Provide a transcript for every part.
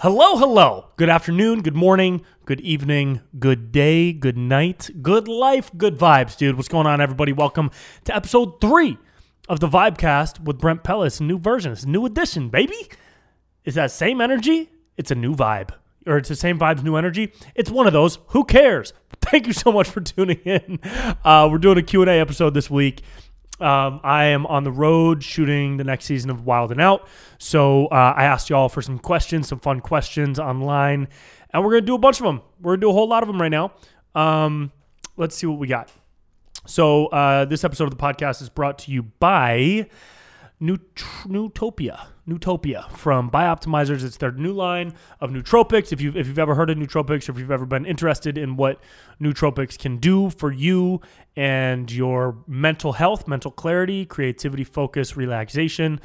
hello, hello. Good afternoon, good morning, good evening, good day, good night, good life, good vibes, dude. What's going on, everybody? Welcome to episode three of the Vibecast with Brent Pella. New version, it's a new edition, baby. Is that same energy? It's a new vibe. Or it's the same vibes, new energy. It's one of those. Who cares? Thank you so much for tuning in. Uh, we're doing a Q&A episode this week. Um, I am on the road shooting the next season of Wild and Out. So uh, I asked y'all for some questions, some fun questions online, and we're going to do a bunch of them. We're going to do a whole lot of them right now. Um, let's see what we got. So uh, this episode of the podcast is brought to you by Nootopia. Nootopia from Bioptimizers. It's their new line of nootropics. If you've, if you've ever heard of nootropics or if you've ever been interested in what nootropics can do for you and your mental health, mental clarity, creativity, focus, relaxation,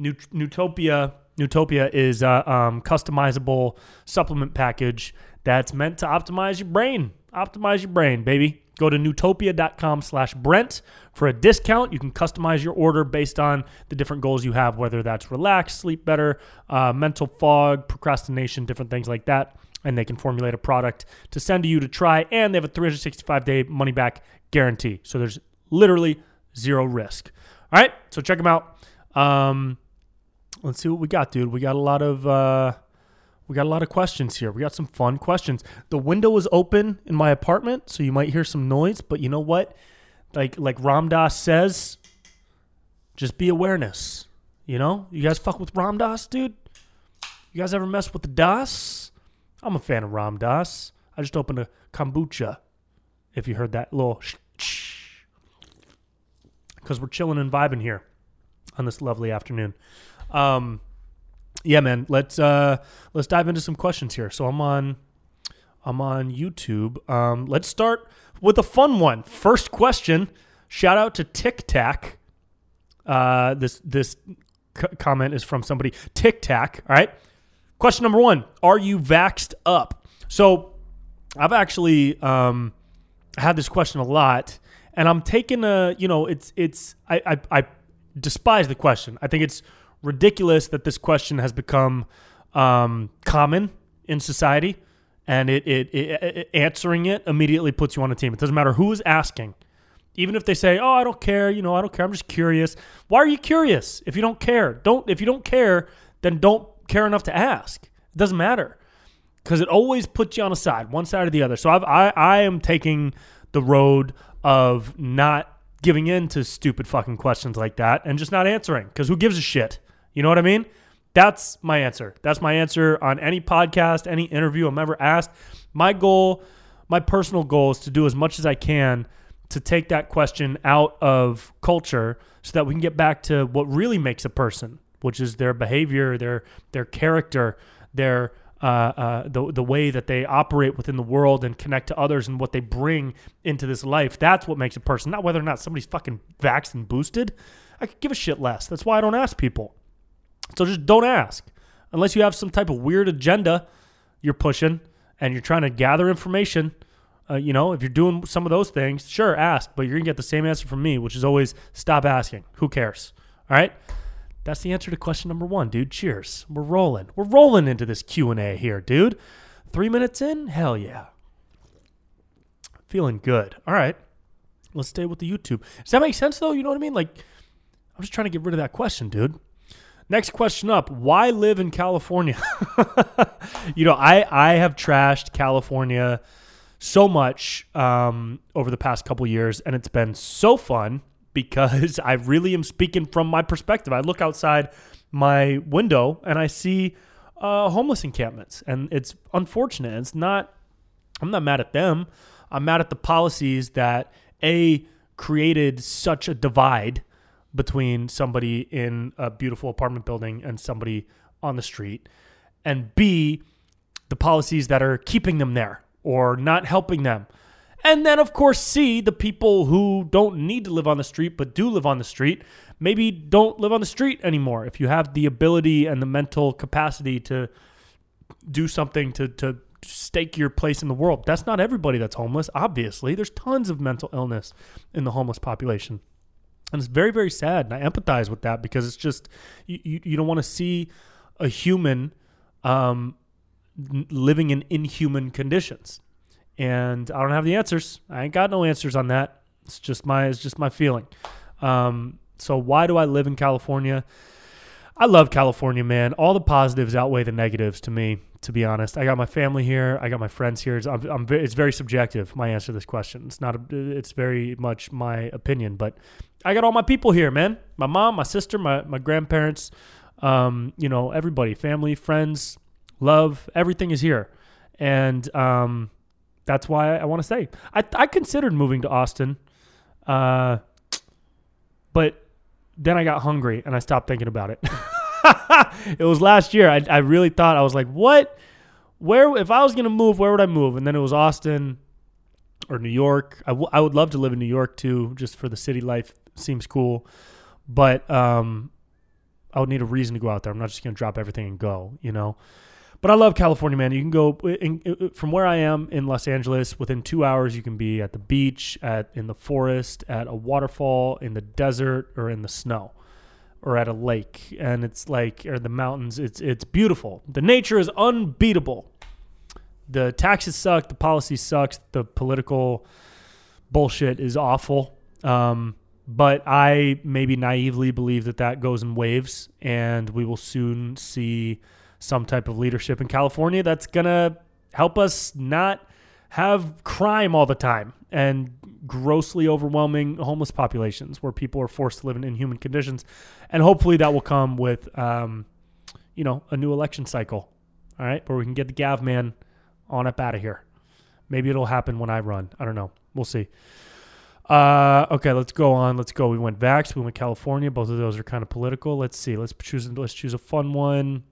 Nootopia, Nootopia is a um, customizable supplement package that's meant to optimize your brain. Optimize your brain, baby. Go to nootopia.com slash Brent for a discount. You can customize your order based on the different goals you have, whether that's relax, sleep better, uh, mental fog, procrastination, different things like that. And they can formulate a product to send to you to try. And they have a 365 day money back guarantee. So there's literally zero risk. All right. So check them out. Um, let's see what we got, dude. We got a lot of. Uh, we got a lot of questions here. We got some fun questions. The window is open in my apartment, so you might hear some noise, but you know what? Like like Ram Dass says, just be awareness. You know? You guys fuck with Ram Dass, dude? You guys ever mess with the Das? I'm a fan of Ram Dass. I just opened a kombucha. If you heard that little shh, because we're chilling and vibing here on this lovely afternoon. Um, yeah, man. Let's uh let's dive into some questions here. So I'm on I'm on YouTube. Um, let's start with a fun one. First question. Shout out to Tic Tac. Uh, this this c- comment is from somebody. Tic Tac. All right. Question number one: Are you vaxed up? So I've actually um, had this question a lot, and I'm taking a you know it's it's I I, I despise the question. I think it's ridiculous that this question has become um, common in society, and it, it, it, it, answering it immediately puts you on a team. It doesn't matter who is asking, even if they say, "Oh, I don't care," you know, I don't care. I'm just curious. Why are you curious if you don't care? Don't if you don't care, then don't care enough to ask. It doesn't matter because it always puts you on a side, one side or the other. So I've, I I am taking the road of not giving in to stupid fucking questions like that and just not answering because who gives a shit? You know what I mean? That's my answer. That's my answer on any podcast, any interview I'm ever asked. My goal, my personal goal is to do as much as I can to take that question out of culture so that we can get back to what really makes a person, which is their behavior, their their character, their uh, uh, the the way that they operate within the world and connect to others and what they bring into this life. That's what makes a person, not whether or not somebody's fucking vaxxed and boosted. I could give a shit less. That's why I don't ask people. So just don't ask unless you have some type of weird agenda you're pushing and you're trying to gather information. Uh, you know, if you're doing some of those things, sure, ask, but you're gonna get the same answer from me, which is always stop asking. Who cares? All right. That's the answer to question number one, dude. Cheers. We're rolling. We're rolling into this Q and A here, dude. Three minutes in, hell yeah. Feeling good. All right. Let's stay with the YouTube. Does that make sense though? You know what I mean? Like, I'm just trying to get rid of that question, dude. Next question up: Why live in California? you know, I I have trashed California so much um, over the past couple years, and it's been so fun because I really am speaking from my perspective. I look outside my window and I see uh, homeless encampments, and it's unfortunate. It's not. I'm not mad at them. I'm mad at the policies that a created such a divide between somebody in a beautiful apartment building and somebody on the street, and B, the policies that are keeping them there or not helping them. And then, of course, C, the people who don't need to live on the street but do live on the street, maybe don't live on the street anymore. If you have the ability and the mental capacity to do something to, to stake your place in the world, that's not everybody that's homeless, obviously. There's tons of mental illness in the homeless population. And it's very, very sad. And I empathize with that because it's just, you, you, you don't want to see a human um, living in inhuman conditions. And I don't have the answers. I ain't got no answers on that. It's just my it's just my feeling. Um, so why do I live in California? I love California, man. All the positives outweigh the negatives to me. To be honest, I got my family here. I got my friends here. It's, I'm, I'm, it's very subjective. My answer to this question. It's not. A, it's very much my opinion. But I got all my people here, man. My mom, my sister, my my grandparents. Um, you know, everybody, family, friends, love. Everything is here, and um, that's why I want to say I I considered moving to Austin. Uh, but then I got hungry and I stopped thinking about it. it was last year. I, I really thought I was like, what? Where? If I was gonna move, where would I move? And then it was Austin or New York. I, w- I would love to live in New York too, just for the city life seems cool. But um, I would need a reason to go out there. I'm not just gonna drop everything and go, you know. But I love California, man. You can go in, in, from where I am in Los Angeles. Within two hours, you can be at the beach, at in the forest, at a waterfall, in the desert, or in the snow, or at a lake. And it's like, or the mountains. It's it's beautiful. The nature is unbeatable. The taxes suck. The policy sucks. The political bullshit is awful. Um, but I maybe naively believe that that goes in waves, and we will soon see some type of leadership in California that's going to help us not have crime all the time and grossly overwhelming homeless populations where people are forced to live in inhuman conditions. And hopefully that will come with, um, you know, a new election cycle. All right. Where we can get the Gav man on up out of here. Maybe it'll happen when I run. I don't know. We'll see. Uh, okay, let's go on. Let's go. We went Vax. We went California. Both of those are kind of political. Let's see. Let's choose. Let's choose a fun one.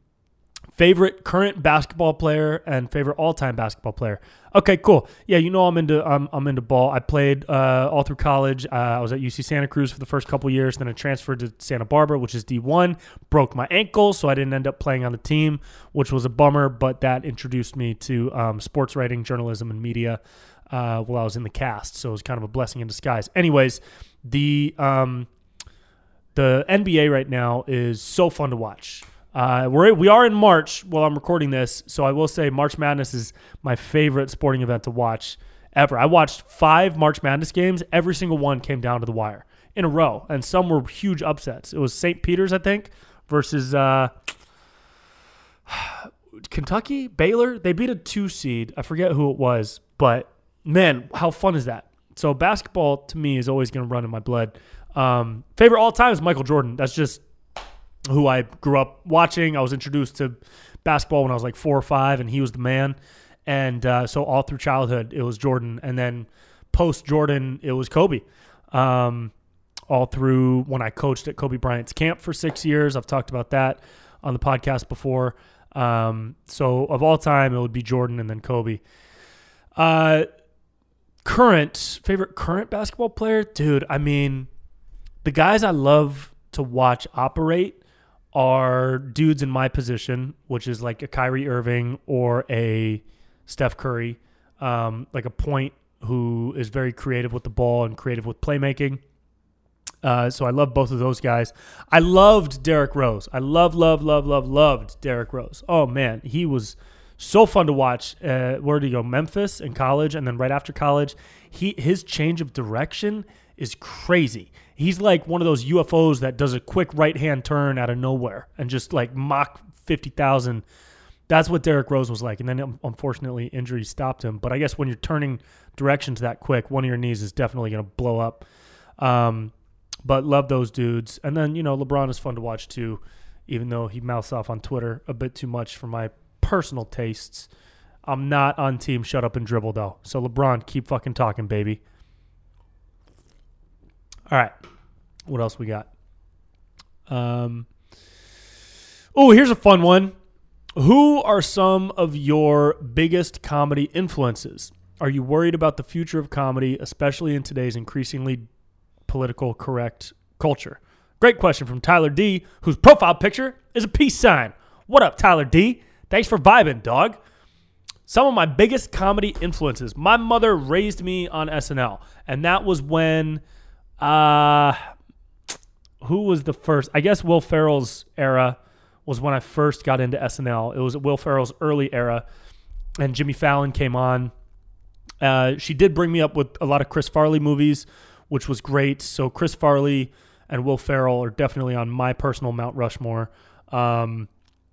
Favorite current basketball player and favorite all-time basketball player. Okay, cool. Yeah, you know I'm into I'm, I'm into ball. I played uh, all through college. Uh, I was at UC Santa Cruz for the first couple years, then I transferred to Santa Barbara, which is D1. Broke my ankle, so I didn't end up playing on the team, which was a bummer. But that introduced me to um, sports writing, journalism, and media uh, while I was in the cast. So it was kind of a blessing in disguise. Anyways, the um, the NBA right now is so fun to watch. Uh, we're we are in March while I'm recording this, so I will say March Madness is my favorite sporting event to watch ever. I watched five March Madness games. Every single one came down to the wire in a row, and some were huge upsets. It was St. Peter's, I think, versus uh, Kentucky, Baylor. They beat a two seed. I forget who it was, but man, how fun is that? So basketball to me is always going to run in my blood. Um, favorite all time is Michael Jordan. That's just who I grew up watching. I was introduced to basketball when I was like four or five, and he was the man. And uh, so all through childhood, it was Jordan, and then post Jordan, it was Kobe. Um, all through when I coached at Kobe Bryant's camp for six years, I've talked about that on the podcast before. Um, so of all time, it would be Jordan and then Kobe. Uh, current favorite current basketball player, dude. I mean, the guys I love to watch operate are dudes in my position, which is like a Kyrie Irving or a Steph Curry, um, like a point who is very creative with the ball and creative with playmaking. Uh, so I love both of those guys. I loved Derrick Rose. I love, love, love, love, loved Derrick Rose. Oh man, he was so fun to watch. Uh, where did he go? Memphis in college, and then right after college, he his change of direction is crazy. He's like one of those UFOs that does a quick right hand turn out of nowhere and just like Mach fifty thousand. That's what Derrick Rose was like, and then unfortunately injury stopped him. But I guess when you're turning directions that quick, one of your knees is definitely going to blow up. Um, but love those dudes, and then you know LeBron is fun to watch too, even though he mouths off on Twitter a bit too much for my personal tastes. I'm not on team shut up and dribble though. So LeBron, keep fucking talking, baby. All right. What else we got? Um Oh, here's a fun one. Who are some of your biggest comedy influences? Are you worried about the future of comedy, especially in today's increasingly political correct culture? Great question from Tyler D, whose profile picture is a peace sign. What up, Tyler D? Thanks for vibing, dog. Some of my biggest comedy influences. My mother raised me on SNL, and that was when uh who was the first? I guess Will Ferrell's era was when I first got into SNL. It was Will Ferrell's early era. and Jimmy Fallon came on. Uh, she did bring me up with a lot of Chris Farley movies, which was great. So Chris Farley and Will Ferrell are definitely on my personal Mount Rushmore. Um,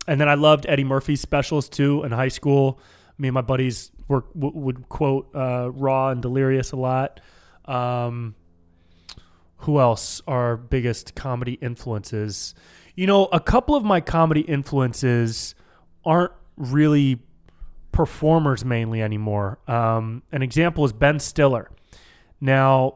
and then I loved Eddie Murphy's specials too in high school. Me and my buddies were w- would quote uh, Raw and Delirious a lot. Um, who else are biggest comedy influences? You know, a couple of my comedy influences aren't really performers mainly anymore. Um, an example is Ben Stiller. Now,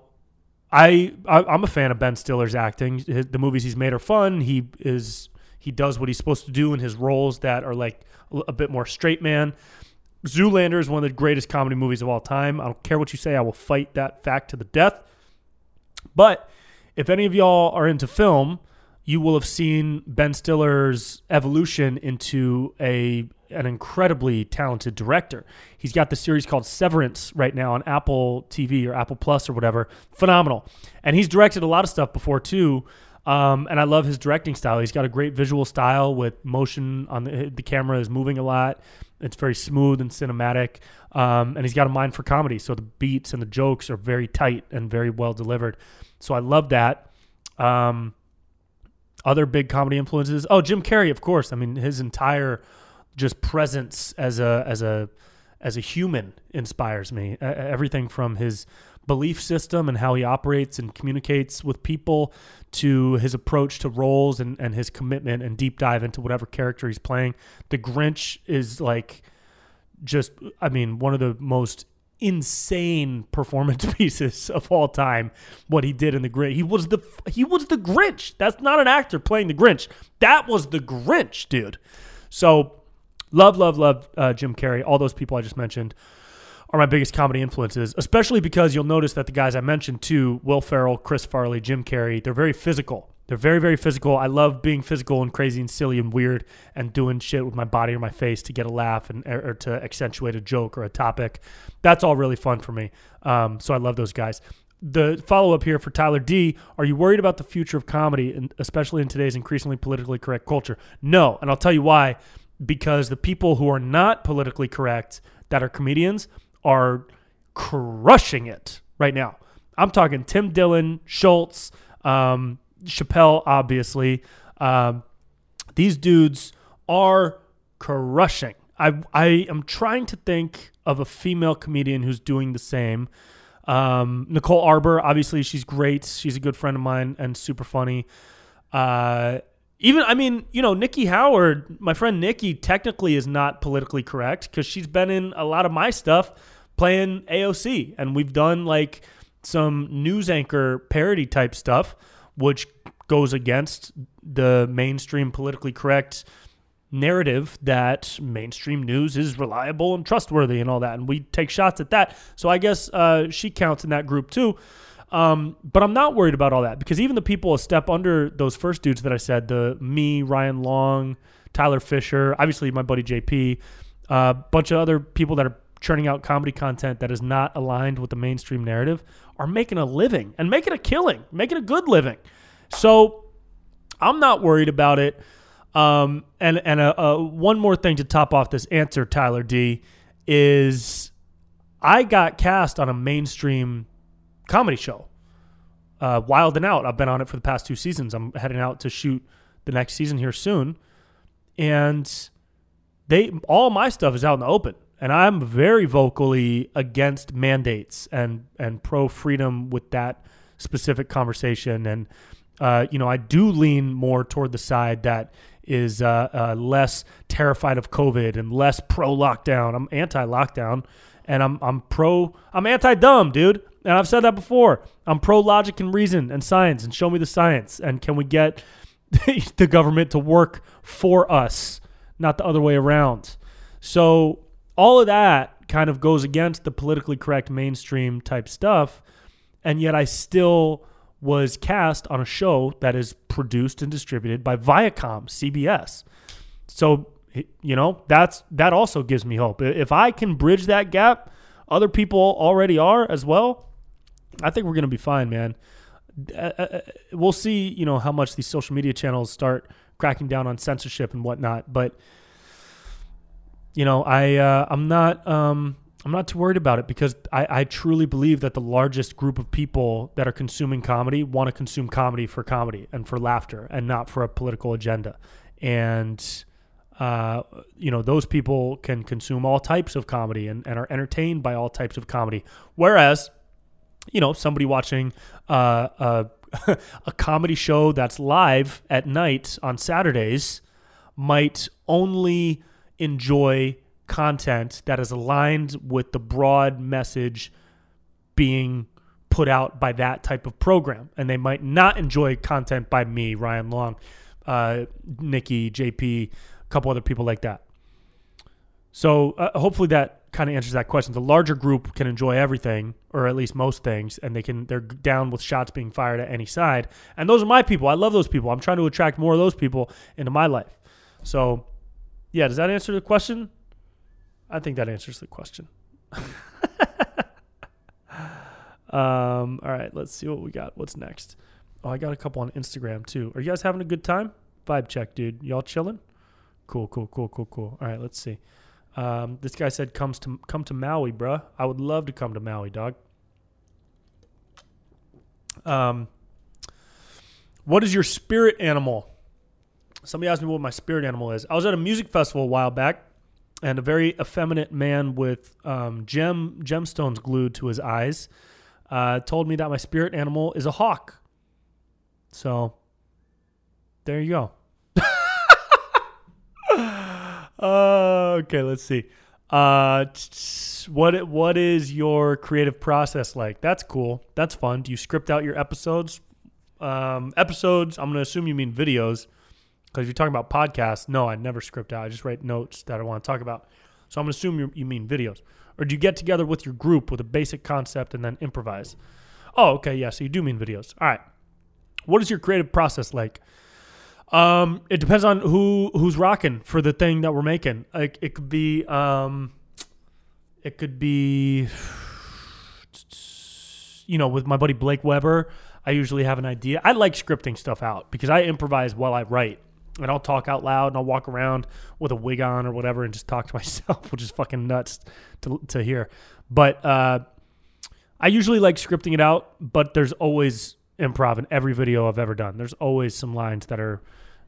I, I am a fan of Ben Stiller's acting. His, the movies he's made are fun. He is he does what he's supposed to do in his roles that are like a bit more straight man. Zoolander is one of the greatest comedy movies of all time. I don't care what you say. I will fight that fact to the death. But if any of y'all are into film, you will have seen Ben Stiller's evolution into a an incredibly talented director. He's got the series called Severance right now on Apple TV or Apple Plus or whatever. Phenomenal. And he's directed a lot of stuff before too. Um, and I love his directing style. He's got a great visual style with motion on the, the camera is moving a lot. It's very smooth and cinematic. Um, and he's got a mind for comedy. So the beats and the jokes are very tight and very well delivered. So I love that. Um, other big comedy influences. Oh, Jim Carrey, of course. I mean, his entire just presence as a as a as a human inspires me. Uh, everything from his belief system and how he operates and communicates with people to his approach to roles and, and his commitment and deep dive into whatever character he's playing. The Grinch is like just I mean, one of the most insane performance pieces of all time what he did in the Grinch. He was the he was the Grinch. That's not an actor playing the Grinch. That was the Grinch, dude. So love, love, love uh, Jim Carrey. All those people I just mentioned are my biggest comedy influences, especially because you'll notice that the guys I mentioned too, Will Ferrell, Chris Farley, Jim Carrey, they're very physical. They're very, very physical. I love being physical and crazy and silly and weird and doing shit with my body or my face to get a laugh and or to accentuate a joke or a topic. That's all really fun for me. Um, so I love those guys. The follow up here for Tyler D. Are you worried about the future of comedy, especially in today's increasingly politically correct culture? No, and I'll tell you why. Because the people who are not politically correct that are comedians are crushing it right now. I'm talking Tim Dillon, Schulz, um, Chappelle, obviously. Um, these dudes are crushing. I I am trying to think of a female comedian who's doing the same. Um, Nicole Arbour, obviously, she's great. She's a good friend of mine and super funny. Uh, even I mean, you know, Nikki Howard, my friend Nikki, technically is not politically correct because she's been in a lot of my stuff playing AOC, and we've done like some news anchor parody type stuff which goes against the mainstream politically correct narrative that mainstream news is reliable and trustworthy and all that. And we take shots at that. So I guess uh, she counts in that group too. Um, but I'm not worried about all that because even the people a step under those first dudes that I said, the me, Ryan Long, Tyler Fischer, obviously my buddy JP, a uh, bunch of other people that are churning out comedy content that is not aligned with the mainstream narrative are making a living and making a killing, making a good living. So I'm not worried about it. Um, and and a, a, one more thing to top off this answer, Tyler D, is I got cast on a mainstream comedy show, uh, Wild and Out. I've been on it for the past two seasons. I'm heading out to shoot the next season here soon, and they all my stuff is out in the open and I'm very vocally against mandates and and pro freedom with that specific conversation. And uh, you know, I do lean more toward the side that is uh, uh, less terrified of COVID and less pro lockdown. I'm anti lockdown, and I'm I'm pro I'm anti dumb, dude. And I've said that before. I'm pro logic and reason and science, and show me the science. And can we get the government to work for us, not the other way around? So all of that kind of goes against the politically correct mainstream type stuff. And yet I still was cast on a show that is produced and distributed by Viacom, CBS. So, you know, that's that also gives me hope. If I can bridge that gap, other people already are as well. I think we're going to be fine, man. Uh, uh, we'll see, you know, how much these social media channels start cracking down on censorship and whatnot, but you know, I uh, I'm not um, I'm not too worried about it because I, I truly believe that the largest group of people that are consuming comedy want to consume comedy for comedy and for laughter and not for a political agenda. And uh, you know, those people can consume all types of comedy and, and are entertained by all types of comedy. Whereas, you know, somebody watching uh, a, a comedy show that's live at night on Saturdays might only enjoy content that is aligned with the broad message being put out by that type of program. And they might not enjoy content by me, Ryan Long, uh, Nikki, JP, a couple other people like that. So uh, hopefully that kind of answers that question. The larger group can enjoy everything, or at least most things, and they can they're down with shots being fired at any side. And those are my people. I love those people. I'm trying to attract more of those people into my life. So yeah, does that answer the question? I think that answers the question. um, all right, let's see what we got. What's next? Oh, I got a couple on Instagram too. Are you guys having a good time? Vibe check, dude. Y'all chilling? Cool, cool, cool, cool, cool. All right, let's see. Um, this guy said comes to come to Maui, bruh. I would love to come to Maui, dog. Um, what is your spirit animal? Somebody asked me what my spirit animal is. I was at a music festival a while back, and a very effeminate man with um, gem gemstones glued to his eyes uh, told me that my spirit animal is a hawk. So there you go. uh, okay, let's see. Uh, what what is your creative process like? That's cool. That's fun. Do you script out your episodes? Um, episodes. I'm gonna assume you mean videos. Because if you're talking about podcasts, no, I never script out. I just write notes that I want to talk about. So I'm going to assume you, you mean videos. Or do you get together with your group with a basic concept and then improvise? Oh, okay, yeah. So you do mean videos. All right. What is your creative process like? Um, it depends on who who's rocking for the thing that we're making. Like it could be, um, it could be, you know, with my buddy Blake Weber. I usually have an idea. I like scripting stuff out because I improvise while I write and I'll talk out loud and I'll walk around with a wig on or whatever and just talk to myself, which is fucking nuts to, to hear. But uh, I usually like scripting it out, but there's always improv in every video I've ever done. There's always some lines that are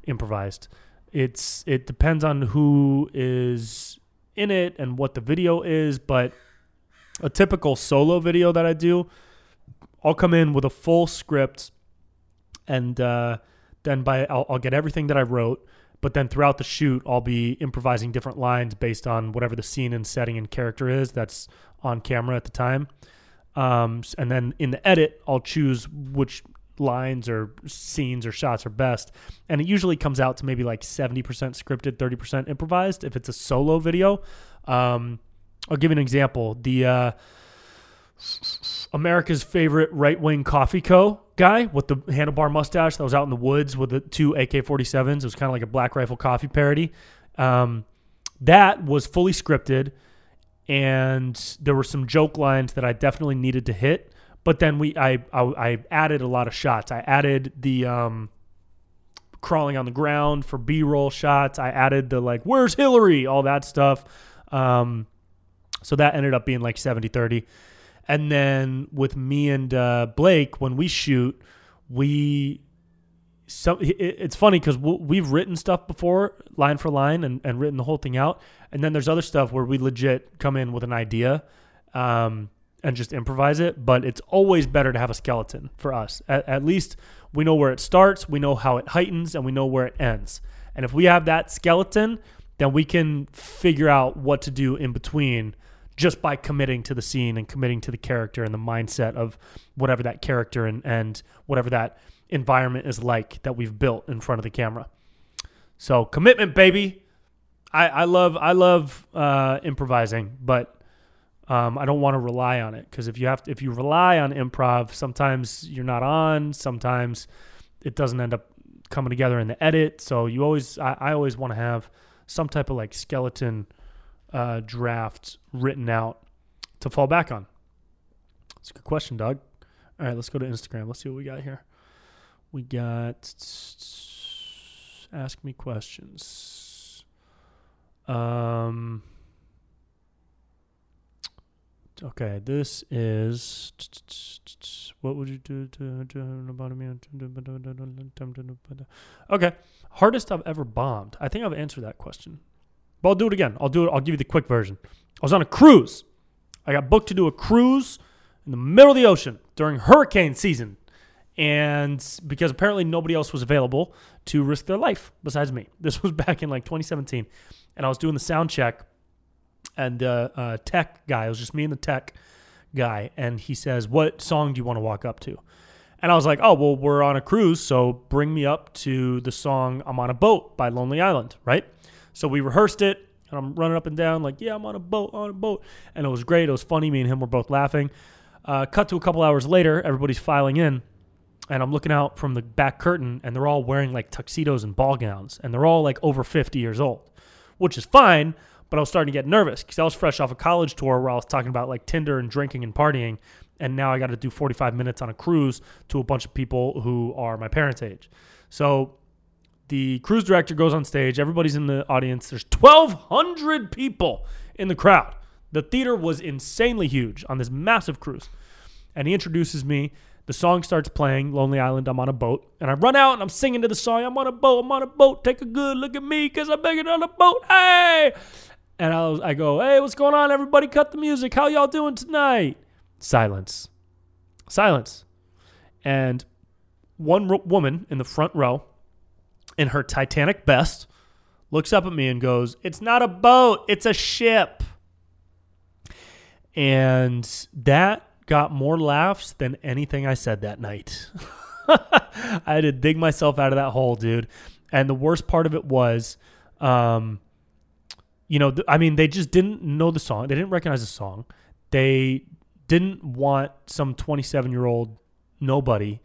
improvised. It's it depends on who is in it and what the video is, but a typical solo video that I do, I'll come in with a full script and uh, then by I'll, I'll get everything that I wrote, but then throughout the shoot, I'll be improvising different lines based on whatever the scene and setting and character is that's on camera at the time. Um, and then in the edit, I'll choose which lines or scenes or shots are best. And it usually comes out to maybe like 70% scripted, 30% improvised if it's a solo video. Um, I'll give you an example. The uh, America's favorite right wing coffee co guy with the handlebar mustache that was out in the woods with the two AK 47s. It was kind of like a Black Rifle coffee parody. Um, that was fully scripted, and there were some joke lines that I definitely needed to hit. But then we, I, I, I added a lot of shots. I added the um, crawling on the ground for B-roll shots. I added the like, "Where's Hillary?" all that stuff. Um, so that ended up being like 70 30 and then with me and uh, Blake, when we shoot, we so it's funny because we've written stuff before line for line and, and written the whole thing out. And then there's other stuff where we legit come in with an idea um, and just improvise it. But it's always better to have a skeleton for us. At, at, least we know where it starts we know how it heightens and we know where it ends. And if we have that skeleton then we can figure out what to do in between just by committing to the scene and committing to the character and the mindset of whatever that character and, and whatever that environment is like that we've built in front of the camera. So commitment, baby. I, I love I love uh, improvising, but um, I don't want to rely on it because if you have to, if you rely on improv, sometimes you're not on. Sometimes it doesn't end up coming together in the edit. So you always I, I always want to have some type of like skeleton uh, draft written out to fall back on? It's a good question, Doug. All right, let's go to Instagram. Let's see what we got here. We got ask me questions. Um, Okay, this is what would you do to? Okay, hardest I've ever bombed. I think I've answered that question, but I'll do it again. I'll do it. I'll give you the quick version. I was on a cruise. I got booked to do a cruise in the middle of the ocean during hurricane season, and because apparently nobody else was available to risk their life besides me. This was back in like 2017, and I was doing the sound check and the uh, uh, tech guy, it was just me and the tech guy, and he says, What song do you want to walk up to? And I was like, Oh, well, we're on a cruise, so bring me up to the song I'm on a Boat by Lonely Island, right? So we rehearsed it, and I'm running up and down, like, Yeah, I'm on a boat, on a boat. And it was great. It was funny. Me and him were both laughing. Uh, cut to a couple hours later, everybody's filing in, and I'm looking out from the back curtain, and they're all wearing like tuxedos and ball gowns, and they're all like over 50 years old, which is fine but I was starting to get nervous because I was fresh off a college tour where I was talking about like Tinder and drinking and partying. And now I got to do 45 minutes on a cruise to a bunch of people who are my parents' age. So the cruise director goes on stage. Everybody's in the audience. There's 1,200 people in the crowd. The theater was insanely huge on this massive cruise. And he introduces me. The song starts playing, Lonely Island, I'm on a boat. And I run out and I'm singing to the song, I'm on a boat, I'm on a boat. Take a good look at me because I'm begging on a boat. Hey! And I, was, I go, hey, what's going on? Everybody cut the music. How y'all doing tonight? Silence. Silence. And one ro- woman in the front row, in her Titanic best, looks up at me and goes, It's not a boat, it's a ship. And that got more laughs than anything I said that night. I had to dig myself out of that hole, dude. And the worst part of it was, um, you know, th- I mean, they just didn't know the song. They didn't recognize the song. They didn't want some 27 year old nobody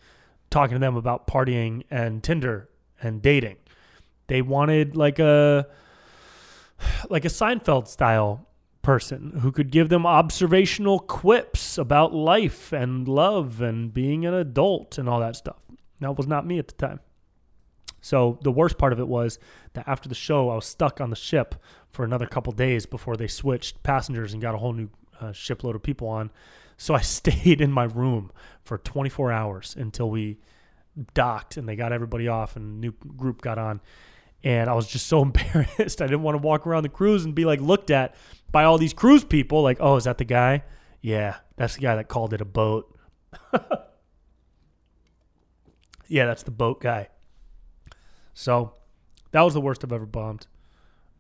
talking to them about partying and Tinder and dating. They wanted like a like a Seinfeld style person who could give them observational quips about life and love and being an adult and all that stuff. That was not me at the time. So the worst part of it was that after the show, I was stuck on the ship for another couple days before they switched passengers and got a whole new uh, shipload of people on. So I stayed in my room for 24 hours until we docked and they got everybody off and new group got on. And I was just so embarrassed. I didn't want to walk around the cruise and be like looked at by all these cruise people like, "Oh, is that the guy?" Yeah, that's the guy that called it a boat. yeah, that's the boat guy. So that was the worst I've ever bombed.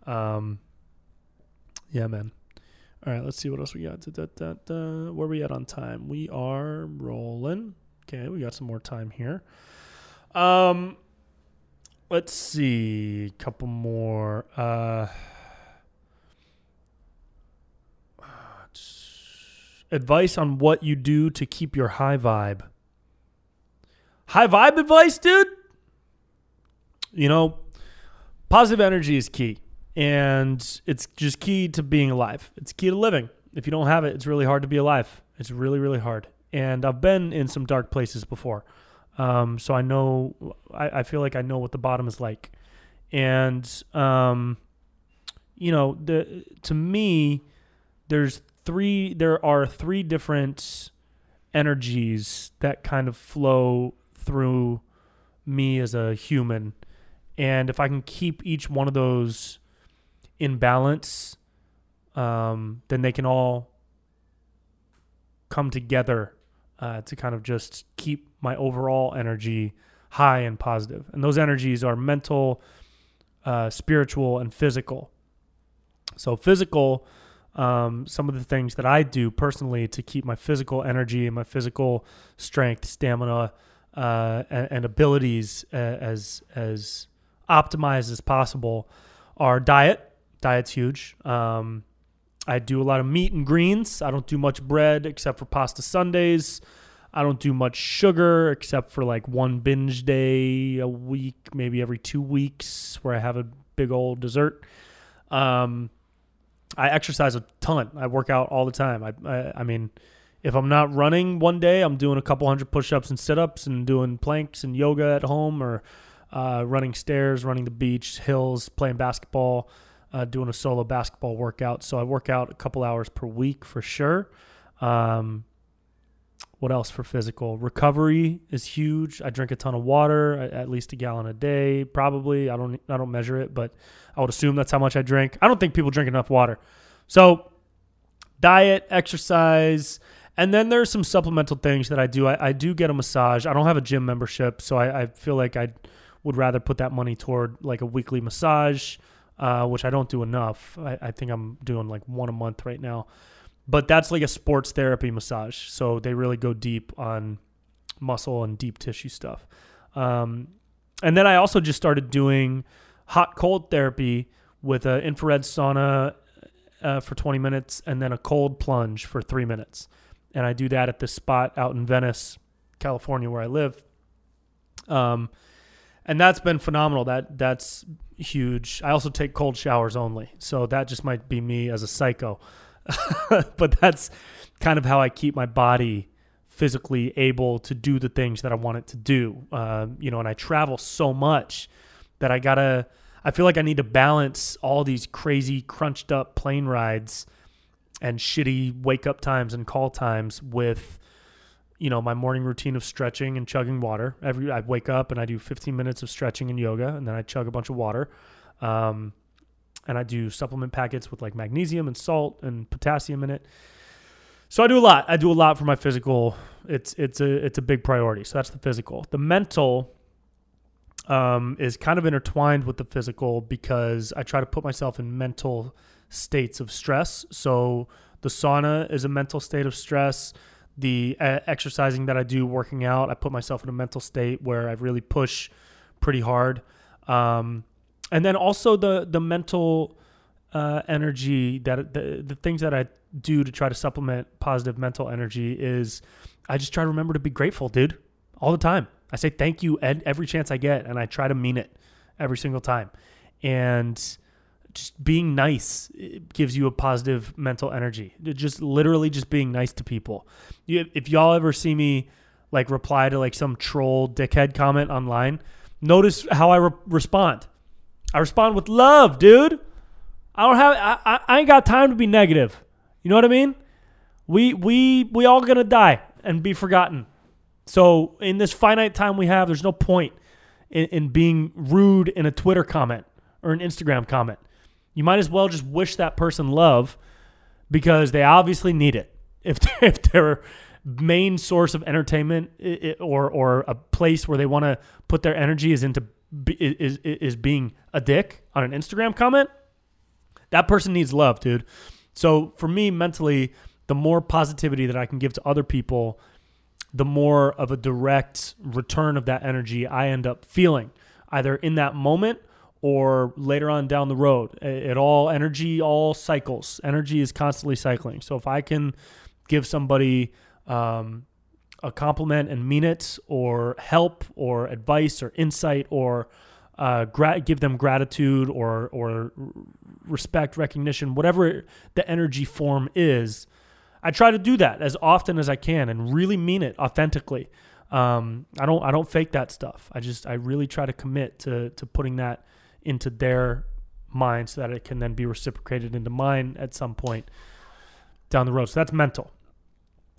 Um, yeah, man. All right, let's see what else we got. Da, da, da, Where we at on time? We are rolling. Okay, we got some more time here. Um, let's see, a couple more. Uh, advice on what you do to keep your high vibe. High vibe advice, dude. You know, positive energy is key and it's just key to being alive. It's key to living. If you don't have it, it's really hard to be alive. It's really, really hard. And I've been in some dark places before. Um, so I know, I, I, feel like I know what the bottom is like. And, um, you know, the, to me, there's three, there are three different energies that kind of flow through me as a human. And if I can keep each one of those in balance, um, then they can all come together uh, to kind of just keep my overall energy high and positive. And those energies are mental, uh, spiritual, and physical. So, physical, um, some of the things that I do personally to keep my physical energy and my physical strength, stamina, uh, and, and, abilities uh, as as optimized as possible are diet, Diet's huge. Um, I do a lot of meat and greens. I don't do much bread except for pasta Sundays. I don't do much sugar except for like one binge day a week, maybe every two weeks, where I have a big old dessert. Um, I exercise a ton. I work out all the time. I, I, I mean, if I'm not running one day, I'm doing a couple hundred push-ups and sit-ups and doing planks and yoga at home, or uh, running stairs, running the beach, hills, playing basketball uh, doing a solo basketball workout. So I work out a couple hours per week for sure. Um, what else for physical recovery is huge. I drink a ton of water, at least a gallon a day, probably. I don't I don't measure it, but I would assume that's how much I drink. I don't think people drink enough water. So, diet, exercise, and then there's some supplemental things that I do. I, I do get a massage. I don't have a gym membership, so I, I feel like I would rather put that money toward like a weekly massage, uh, which I don't do enough. I, I think I'm doing like one a month right now but that's like a sports therapy massage. So they really go deep on muscle and deep tissue stuff. Um, and then I also just started doing hot cold therapy with an infrared sauna uh, for 20 minutes and then a cold plunge for three minutes. And I do that at this spot out in Venice, California, where I live. Um, and that's been phenomenal. That that's huge. I also take cold showers only, so that just might be me as a psycho. but that's kind of how I keep my body physically able to do the things that I want it to do. Uh, you know, and I travel so much that I gotta. I feel like I need to balance all these crazy crunched up plane rides and shitty wake up times and call times with you know my morning routine of stretching and chugging water every i wake up and i do 15 minutes of stretching and yoga and then i chug a bunch of water um, and I do supplement packets with like magnesium and salt and potassium in it. So I do a lot. I do a lot for my physical. It's it's a it's a big priority. So that's the physical. The mental um, is kind of intertwined with the physical because I try to put myself in mental states of stress. So the sauna is a mental state of stress. The uh, exercising that I do, working out, I put myself in a mental state where I really push pretty hard. Um, and then also the the mental uh, energy that the the things that I do to try to supplement positive mental energy is I just try to remember to be grateful, dude, all the time. I say thank you every chance I get, and I try to mean it every single time. And just being nice eh, gives you a positive mental energy. Just literally just being nice to people. if y'all ever see me like reply to like some troll dickhead comment online, notice how I re- respond. I respond with love, dude. I don't have I, I ain't got time to be negative. You know what I mean? We we we all gonna die and be forgotten. So in this finite time we have, there's no point in, in being rude in a Twitter comment or an Instagram comment. You might as well just wish that person love because they obviously need it. If if their main source of entertainment or or a place where they want to put their energy is into is is being a dick on an Instagram comment, that person needs love, dude. So for me, mentally, the more positivity that I can give to other people, the more of a direct return of that energy I end up feeling, either in that moment or later on down the road. It all energy all cycles. Energy is constantly cycling. So if I can give somebody um, a compliment and mean it, or help, or advice, or insight, or uh, gra- give them gratitude, or or respect, recognition, whatever the energy form is. I try to do that as often as I can and really mean it authentically. Um, I don't I don't fake that stuff. I just I really try to commit to to putting that into their mind so that it can then be reciprocated into mine at some point down the road. So that's mental.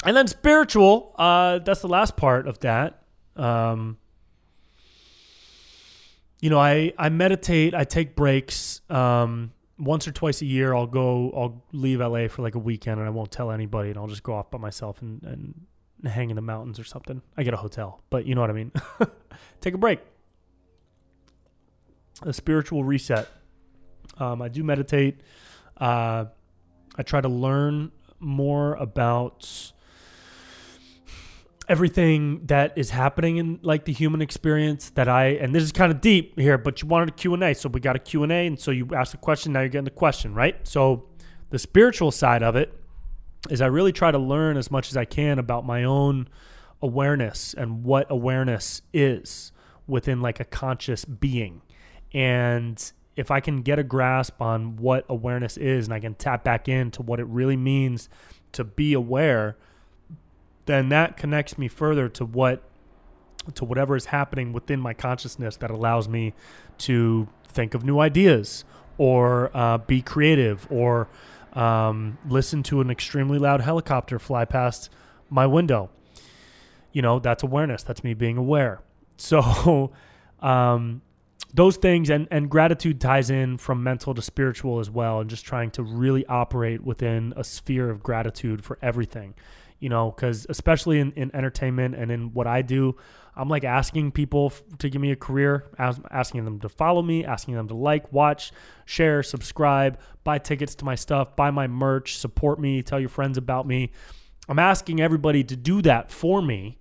And then spiritual uh that's the last part of that. Um you know i i meditate i take breaks um once or twice a year i'll go i'll leave la for like a weekend and i won't tell anybody and i'll just go off by myself and and hang in the mountains or something. I get a hotel but you know what i mean. Take a break a spiritual reset um i do meditate uh i try to learn more about everything that is happening in like the human experience that I and this is kind of deep here, but you wanted a Q&A, so we got a Q&A and so you asked a question, now you're getting the question, right? So the spiritual side of it is I really try to learn as much as I can about my own awareness and what awareness is within like a conscious being. And if I can get a grasp on what awareness is and I can tap back into what it really means to be aware, then that connects me further to what to whatever is happening within my consciousness that allows me to think of new ideas or uh, be creative or Um, listen to an extremely loud helicopter fly past my window. You know, that's awareness. That's me being aware. So, um, those things and, and gratitude ties in from mental to spiritual as well and just trying to really operate within a sphere of gratitude for everything you know, because especially in, in entertainment and in what I do, I'm like asking people f- to give me a career, as, asking them to follow me, asking them to like, watch, share, subscribe, buy tickets to my stuff, buy my merch, support me, tell your friends about me. I'm asking everybody to do that for me.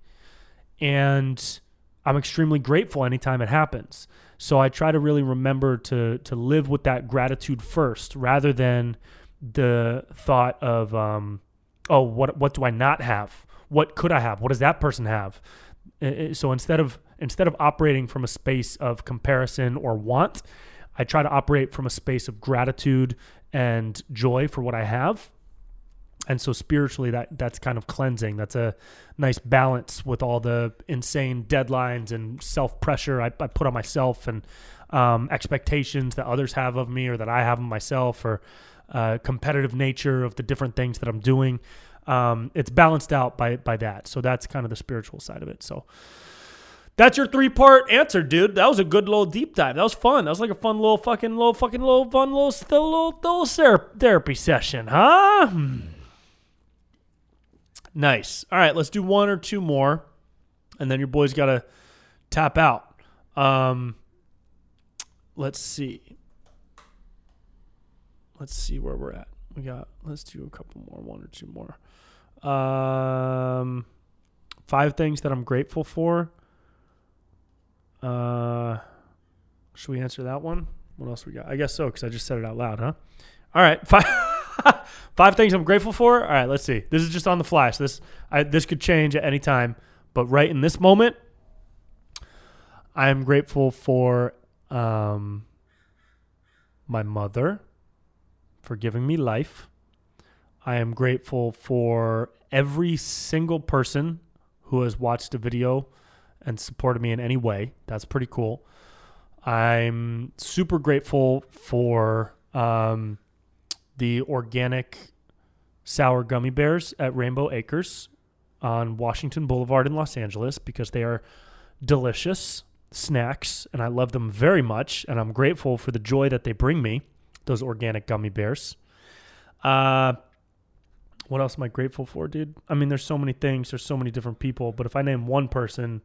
And I'm extremely grateful anytime it happens. So I try to really remember to to live with that gratitude first rather than the thought of um, oh, what what do I not have? What could I have? What does that person have? So instead of instead of operating from a space of comparison or want, I try to operate from a space of gratitude and joy for what I have. And so spiritually that that's kind of cleansing. That's a nice balance with all the insane deadlines and self-pressure I, I put on myself and um, expectations that others have of me or that I have of myself or uh, competitive nature of the different things that I'm doing. Um, it's balanced out by by that. So that's kind of the spiritual side of it. So that's your three part answer, dude. That was a good little deep dive. That was fun. That was like a fun little fucking little fucking little fun little still little, little therapy session, huh? Hmm. Nice. All right, let's do one or two more, and then your boys got to tap out. Um, let's see let's see where we're at. We got let's do a couple more, one or two more. Um, five things that I'm grateful for. Uh, should we answer that one? What else we got? I guess so because I just said it out loud, huh? All right, five five things I'm grateful for. All right, let's see. This is just on the flash. This I, this could change at any time, but right in this moment, I am grateful for um, my mother for giving me life. I am grateful for every single person who has watched a video and supported me in any way. That's pretty cool. I'm super grateful for um, the organic sour gummy bears at Rainbow Acres on Washington Boulevard in Los Angeles because they are delicious snacks and I love them very much. And I'm grateful for the joy that they bring me those organic gummy bears. Uh, what else am I grateful for, dude? I mean, there's so many things. There's so many different people. But if I name one person,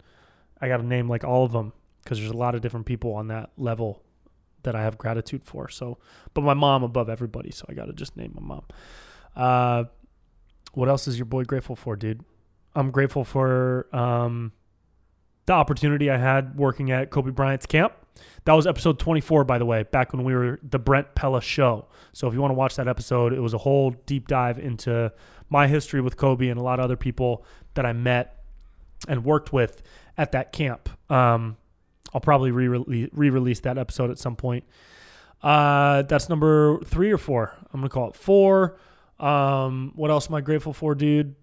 I got to name like all of them because there's a lot of different people on that level that I have gratitude for. So, but my mom above everybody. So I got to just name my mom. Uh, what else is your boy grateful for, dude? I'm grateful for um, the opportunity I had working at Kobe Bryant's camp. That was episode 24, by the way, back when we were the Brent Pella show. So if you want to watch that episode, it was a whole deep dive into my history with Kobe and a lot of other people that I met and worked with at that camp. Um, I'll probably re release that episode at some point. Uh, that's number three or four. I'm to call it four. Um, what else am I grateful for, dude?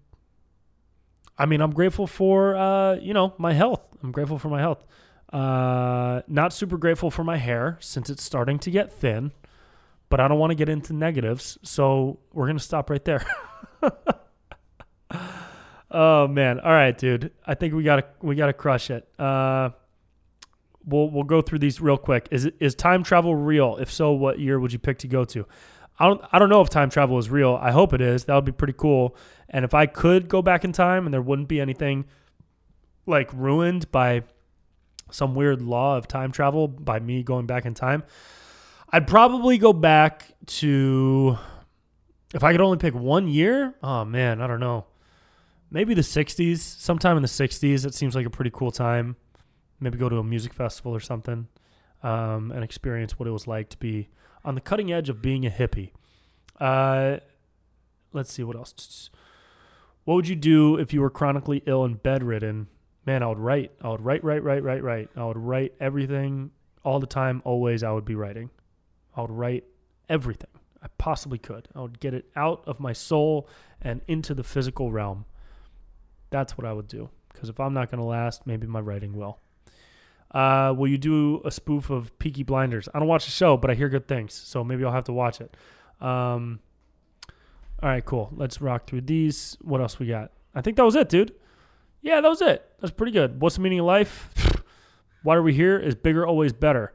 I mean, I'm grateful for, uh, you know, my health. I'm grateful for my health. Uh, not super grateful for my hair since it's starting to get thin, but I don't want to get into negatives, so we're gonna stop right there. oh man! All right, dude. I think we gotta we gotta crush it. Uh, we'll we'll go through these real quick. Is is time travel real? If so, what year would you pick to go to? I don't I don't know if time travel is real. I hope it is. That would be pretty cool. And if I could go back in time and there wouldn't be anything like ruined by some weird law of time travel by me going back in time, I'd probably go back to if I could only pick one year. Oh man, I don't know. Maybe the 60s, sometime in the 60s. It seems like a pretty cool time. Maybe go to a music festival or something um, and experience what it was like to be on the cutting edge of being a hippie. Uh, let's see what else. What would you do if you were chronically ill and bedridden? man, I would write. I would write, write, write, write, write. I would write everything all the time, always. I would be writing. I would write everything I possibly could. I would get it out of my soul and into the physical realm. That's what I would do. Because if I'm not going to last, maybe my writing will. Uh, will you do a spoof of Peaky Blinders? I don't watch the show, but I hear good things, so maybe I'll have to watch it. Um, All right, cool. Let's rock through these. What else we got? I think that was it, dude. Yeah, that was it. That's pretty good. What's the meaning of life? Why are we here? Is bigger always better?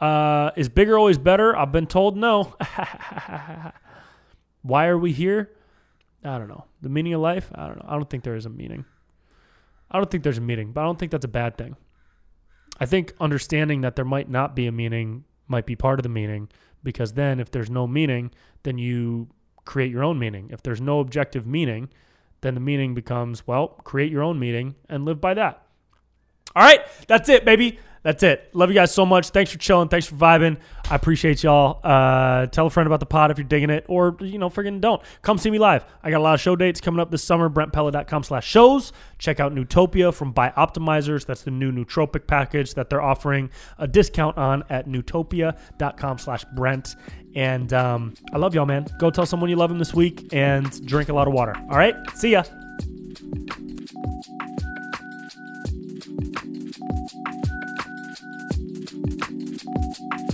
Uh, is bigger always better? I've been told no. Why are we here? I don't know. The meaning of life? I don't know. I don't think there is a meaning. I don't think there's a meaning, but I don't think that's a bad thing. I think understanding that there might not be a meaning might be part of the meaning because then if there's no meaning, then you create your own meaning. If there's no objective meaning, then the meaning becomes, well, create your own meaning and live by that. All right, that's it, baby. That's it. Love you guys so much. Thanks for chilling. Thanks for vibing. I appreciate y'all. Uh, tell a friend about the pod if you're digging it, or you know, friggin' don't. Come see me live. I got a lot of show dates coming up this summer. BrentPella.com slash shows. Check out Nootopia from Bioptimizers. That's the new nootropic package that they're offering a discount on at Nootopia.com slash Brent. And um, I love y'all, man. Go tell someone you love them this week and drink a lot of water. All right, see ya thank you